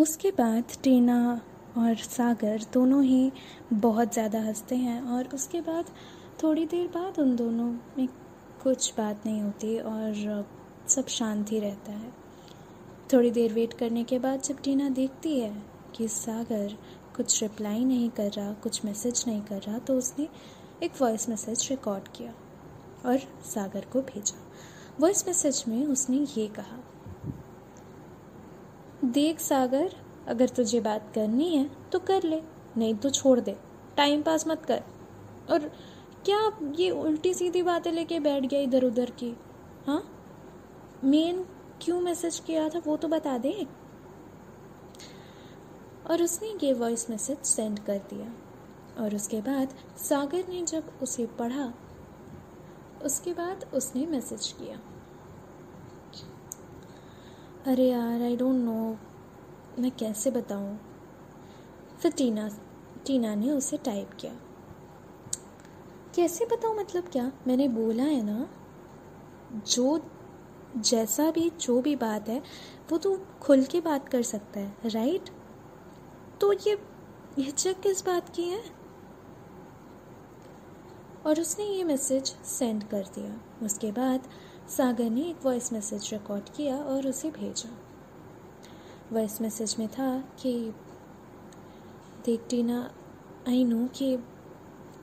उसके बाद टीना और सागर दोनों ही बहुत ज़्यादा हँसते हैं और उसके बाद थोड़ी देर बाद उन दोनों में कुछ बात नहीं होती और सब शांति रहता है। थोड़ी देर वेट करने के बाद जब टीना देखती है कि सागर कुछ रिप्लाई नहीं कर रहा, कुछ मैसेज नहीं कर रहा तो उसने एक वॉइस मैसेज रिकॉर्ड किया और सागर को भेजा। वॉइस मैसेज में उसने ये कहा देख सागर, अगर तुझे बात करनी है तो कर ले, नहीं तो छोड़ दे। टाइम पास मत कर। और क्या ये उल्टी सीधी बातें लेके बैठ गया इधर उधर की? हाँ? मेन क्यों मैसेज किया था वो तो बता दे। और उसने ये वॉइस मैसेज सेंड कर दिया। और उसके बाद सागर ने जब उसे पढ़ा, उसके बाद उसने मैसेज किया। अरे यार आई डोंट नो मैं कैसे बताऊँ? फिर टीना टीना ने उसे टाइप किया। कैसे बताऊँ मतलब क्या? मैंने बोला है ना, जो, जैसा भी, जो भी बात है, वो तो खुल के बात कर सकता है राइट तो ये हिचक किस बात की है? और उसने ये मैसेज सेंड कर दिया। उसके बाद सागर ने एक वॉइस मैसेज रिकॉर्ड किया और उसे भेजा। वॉइस मैसेज में था कि, देख टीना आई नो कि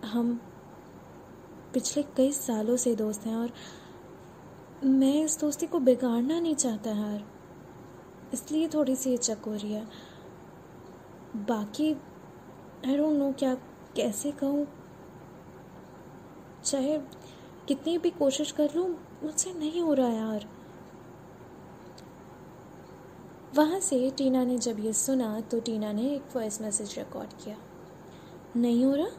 हम पिछले कई सालों से दोस्त हैं और मैं इस दोस्ती को बिगाड़ना नहीं चाहता यार। इसलिए थोड़ी सी हिचक हो रही है। बाकी आई डोंट नो क्या, कैसे कहूँ? चाहे कितनी भी कोशिश कर लूँ मुझसे नहीं हो रहा यार। वहाँ से टीना ने जब ये सुना तो टीना ने एक वॉइस मैसेज रिकॉर्ड किया। नहीं हो रहा?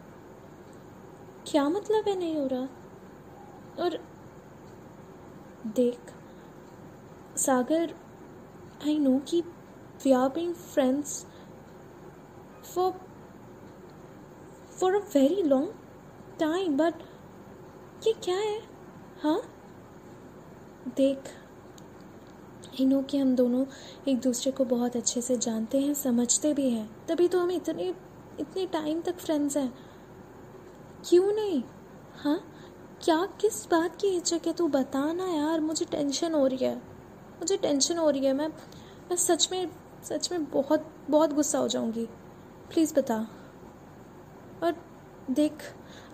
क्या मतलब है नहीं हो रहा? और देख, सागर आई नो कि we are being friends for for a very long time but ये क्या है? हाँ? देख नो कि हम दोनों एक दूसरे को बहुत अच्छे से जानते हैं, समझते भी हैं। तभी तो हम इतने इतने टाइम तक फ्रेंड्स हैं। क्यों नहीं? हाँ? क्या, किस बात की हिचक है? तू बता ना यार, मुझे टेंशन हो रही है। मुझे टेंशन हो रही है। मैं मैं सच में सच में बहुत बहुत गुस्सा हो जाऊँगी। प्लीज़ बता। और देख,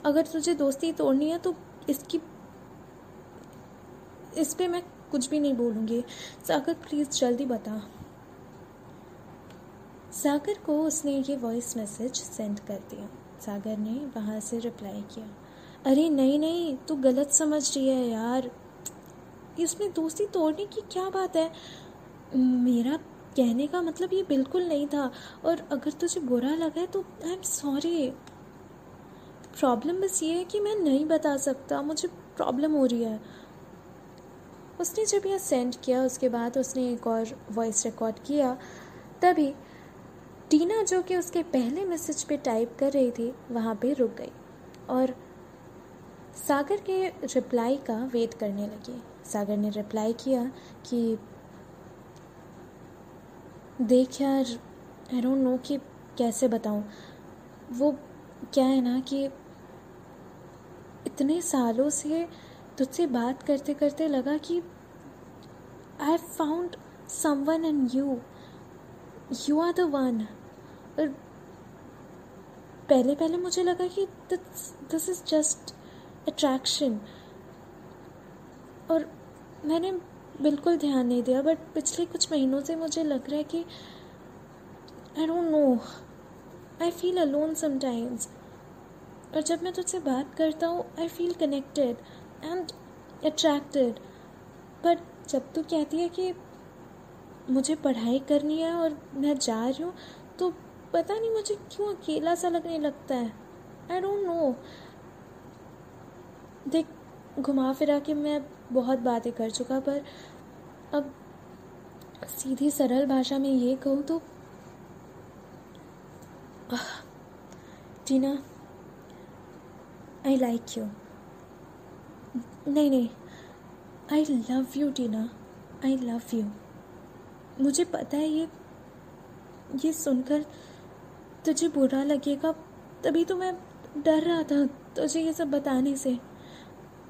अगर तुझे दोस्ती तोड़नी है तो इसकी इस पर मैं कुछ भी नहीं बोलूँगी। सागर प्लीज़ जल्दी बता। सागर को उसने ये वॉइस मैसेज सेंड कर दिया। सागर ने वहाँ से रिप्लाई किया। अरे, नहीं नहीं, तू गलत समझ रही है यार। इसमें दोस्ती तोड़ने की क्या बात है? मेरा कहने का मतलब ये बिल्कुल नहीं था। और अगर तुझे बुरा लगा है तो आई एम सॉरी प्रॉब्लम बस ये है कि मैं नहीं बता सकता। मुझे प्रॉब्लम हो रही है। उसने जब यह सेंड किया, उसके बाद उसने एक और वॉइस रिकॉर्ड किया, तभी टीना जो कि उसके पहले मैसेज पे टाइप कर रही थी, वहाँ पे रुक गई और सागर के रिप्लाई का वेट करने लगी। सागर ने रिप्लाई किया कि, देख यार आई डोंट नो कि कैसे बताऊँ। वो क्या है ना कि इतने सालों से तुझसे बात करते करते लगा कि I have found someone in you you are the one और पहले पहले मुझे लगा कि दिस इज़ जस्ट अट्रैक्शन और मैंने बिल्कुल ध्यान नहीं दिया बट पिछले कुछ महीनों से मुझे लग रहा है कि I don't know I feel alone sometimes और जब मैं तुझसे बात करता हूँ I feel connected and attracted but जब तू कहती है कि मुझे पढ़ाई करनी है और मैं जा रही हूँ तो पता नहीं मुझे क्यों अकेला सा लगने लगता है? आई डोंट नो देख, घुमा फिरा के मैं बहुत बातें कर चुका, पर अब सीधी सरल भाषा में ये कहूँ तो टीना आई लाइक यू नहीं नहीं। I love you Tina I love you मुझे पता है ये ये सुनकर तुझे बुरा लगेगा, तभी तो मैं डर रहा था तुझे ये सब बताने से।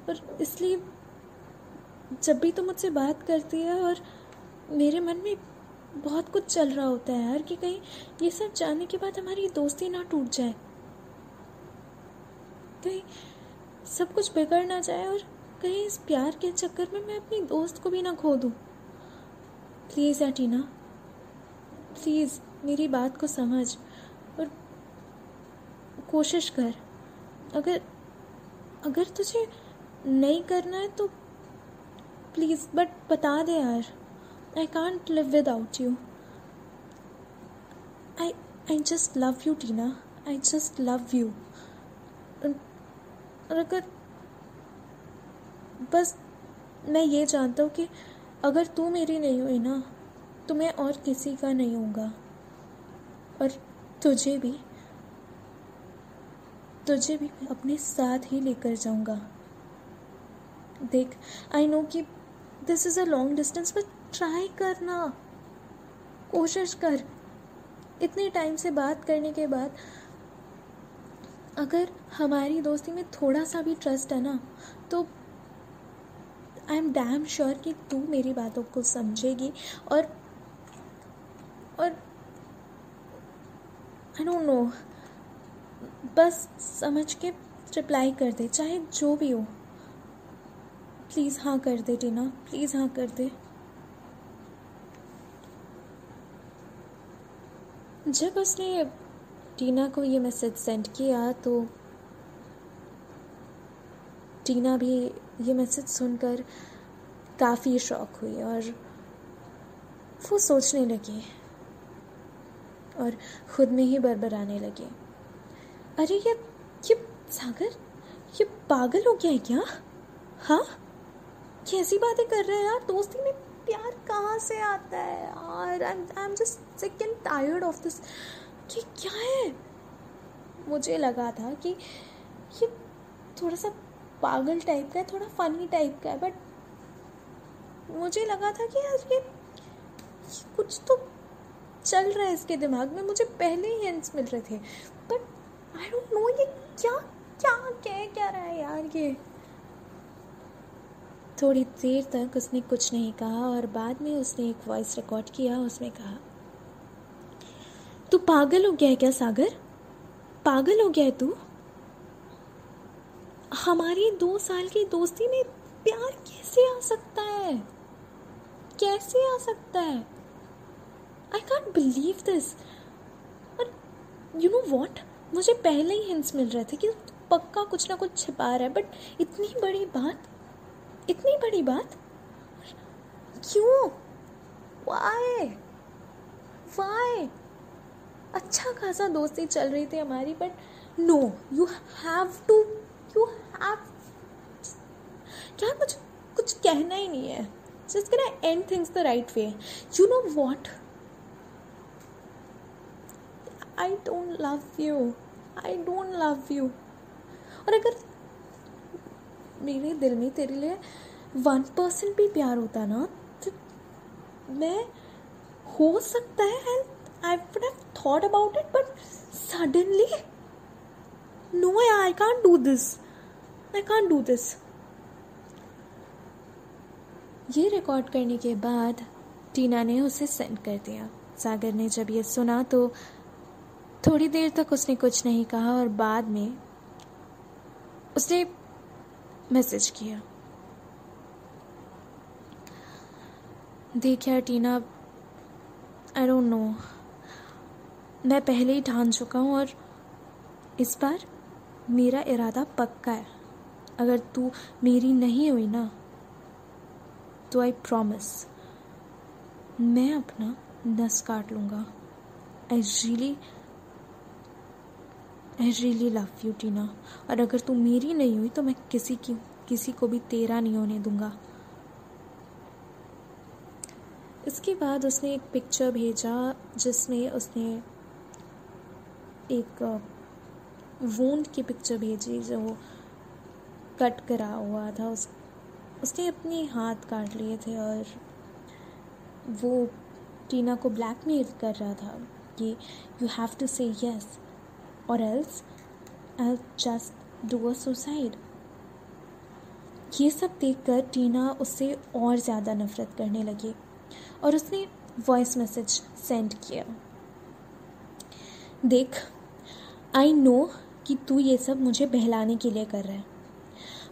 और इसलिए जब भी तो मुझसे बात करती है और मेरे मन में बहुत कुछ चल रहा होता है यार, कि कहीं ये सब जानने के बाद हमारी दोस्ती ना टूट जाए। कहीं सब कुछ बिगड़ ना जाए और कहीं इस प्यार के चक्कर में मैं अपनी दोस्त को भी ना खो दूँ। प्लीज़, एटीना। प्लीज़, मेरी बात को समझ और कोशिश कर। अगर अगर तुझे नहीं करना है तो प्लीज़, बट बता दे यार। I can't live without you I I just love you Tina. I just love you और अगर बस मैं ये जानता हूँ कि अगर तू मेरी नहीं हुई ना तो मैं और किसी का नहीं होऊँगा। और तुझे भी तुझे भी अपने साथ ही लेकर जाऊँगा। देख आई नो कि this is a long distance but try करना। कोशिश कर। इतने टाइम से बात करने के बाद, अगर हमारी दोस्ती में थोड़ा सा भी ट्रस्ट है ना तो आई एम डैम श्योर कि तू मेरी बातों को समझेगी और और आई डोंट नो बस समझ के रिप्लाई कर दे, चाहे जो भी हो। प्लीज़ हाँ कर दे, टीना। प्लीज़ हाँ कर दे। जब उसने टीना को ये मैसेज सेंड किया तो टीना भी ये मैसेज सुनकर काफ़ी शौक हुई और वो सोचने लगी और खुद में ही बरबराने लगी। अरे, ये ये सागर, ये पागल हो गया है क्या? हाँ? कैसी बातें कर रहे हैं यार, दोस्ती में प्यार कहाँ से आता है यार? I am just sick and tired of this क्या है? मुझे लगा था कि ये थोड़ा सा पागल टाइप का है, थोड़ा फनी टाइप का है बट मुझे लगा था कि यार ये कुछ तो चल रहा है इसके दिमाग में, मुझे पहले ही हिंट्स मिल रहे थे। बट आई डोंट नो ये क्या क्या कह क्या रहा है यार ये। थोड़ी देर तक उसने कुछ नहीं कहा और बाद में उसने एक वॉइस रिकॉर्ड किया, उसमें कहा, तू पागल हो गया है क्या सागर? पागल हो गया है तू? हमारी दो साल की दोस्ती में प्यार कैसे आ सकता है? कैसे आ सकता है? I can't believe this you know what मुझे पहले ही हिंट्स मिल रहे थे कि पक्का कुछ ना कुछ छिपा रहा है बट इतनी बड़ी बात, इतनी बड़ी बात? क्यों? वाई वाई अच्छा खासा दोस्ती चल रही थी हमारी but no you have to you have क्या कुछ कुछ कहना ही नहीं है। Just can and things the right way you know what I don't love you I don't love you और अगर मेरे दिल में तेरे लिए वन परसेंट भी प्यार होता ना तो मैं हो सकता है and I would have thought about it but suddenly no I can't do this I can't do this? ये रिकॉर्ड करने के बाद टीना ने उसे सेंड कर दिया। सागर ने जब ये सुना तो थोड़ी देर तक उसने कुछ नहीं कहा और बाद में उसने मैसेज किया। देख यार टीना आई डोंट नो मैं पहले ही ठान चुका हूँ और इस बार मेरा इरादा पक्का है। अगर तू मेरी नहीं हुई ना तो आई प्रॉमिस मैं अपना नस काट लूँगा। I really I really love you Tina और अगर तू मेरी नहीं हुई तो मैं किसी की, किसी को भी तेरा नहीं होने दूँगा। इसके बाद उसने एक पिक्चर भेजा, जिसमें उसने एक वोंड की पिक्चर भेजी, जो कट करा हुआ था, उस, उसने अपने हाथ काट लिए थे और वो टीना को ब्लैकमेल कर रहा था कि you have to say yes और else I just do a suicide ये सब देखकर टीना उससे और ज़्यादा नफरत करने लगी और उसने वॉइस मैसेज सेंड किया। देख आई नो कि तू ये सब मुझे बहलाने के लिए कर रहा है।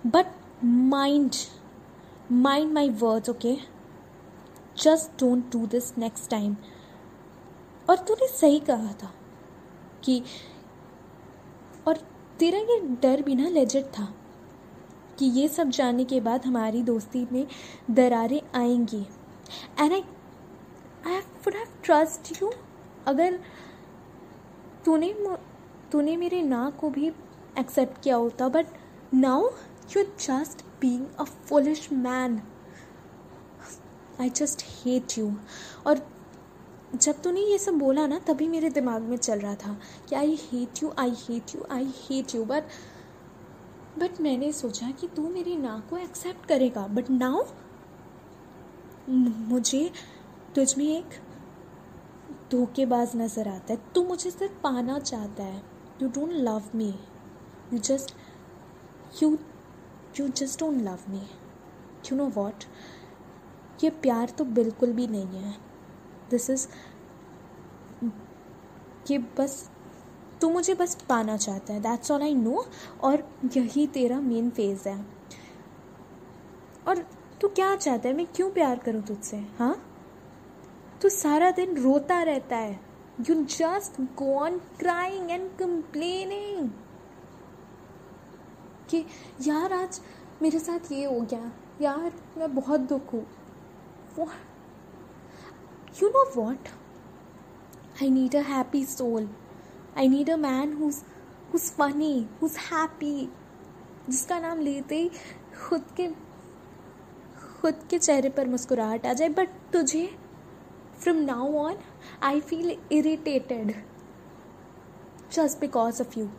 But mind mind my words okay just don't do this next time और तूने सही कहा था कि और तेरा ये डर भी ना लेजिट था कि ये सब जानने के बाद हमारी दोस्ती में दरारें आएँगी। And I I would have trust you अगर तूने तूने मेरे ना को भी एक्सेप्ट किया होता but now you just being a foolish man I just hate you और जब तूने ये सब बोला ना, तभी मेरे दिमाग में चल रहा था कि I hate you I hate you I hate you but but मैंने सोचा कि तू मेरी ना को एक्सेप्ट करेगा. बट नाउ मुझे तुझ में एक धोखेबाज नज़र आता है. तू मुझे सिर्फ़ पाना चाहता है. You don't love me you just you you just don't love me you know what ये प्यार तो बिल्कुल भी नहीं है। दिस इज़ ये बस, तू मुझे बस पाना चाहता है। दैट्स ऑल आई नो और यही तेरा मेन फ़ेज़ है। और तू क्या चाहता है? मैं क्यों प्यार करूँ तुझसे? हाँ? तू सारा दिन रोता रहता है। You just go on crying and complaining कि, यार, आज मेरे साथ ये हो गया। यार, मैं बहुत दुख हूँ। You know what I need a happy soul I need a man who's who's funny, who's happy, जिसका नाम लेते ही खुद के खुद के चेहरे पर मुस्कुराहट आ जाए। बट तुझे from now on I feel irritated just because of you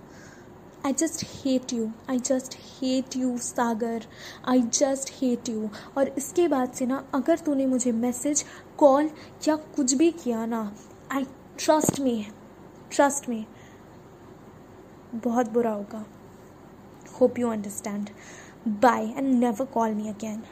I just hate you I just hate you Sagar I just hate you और इसके बाद से ना, अगर तूने मुझे मैसेज कॉल या कुछ भी किया ना I trust me trust me बहुत बुरा होगा. Hope you understand bye and never call me again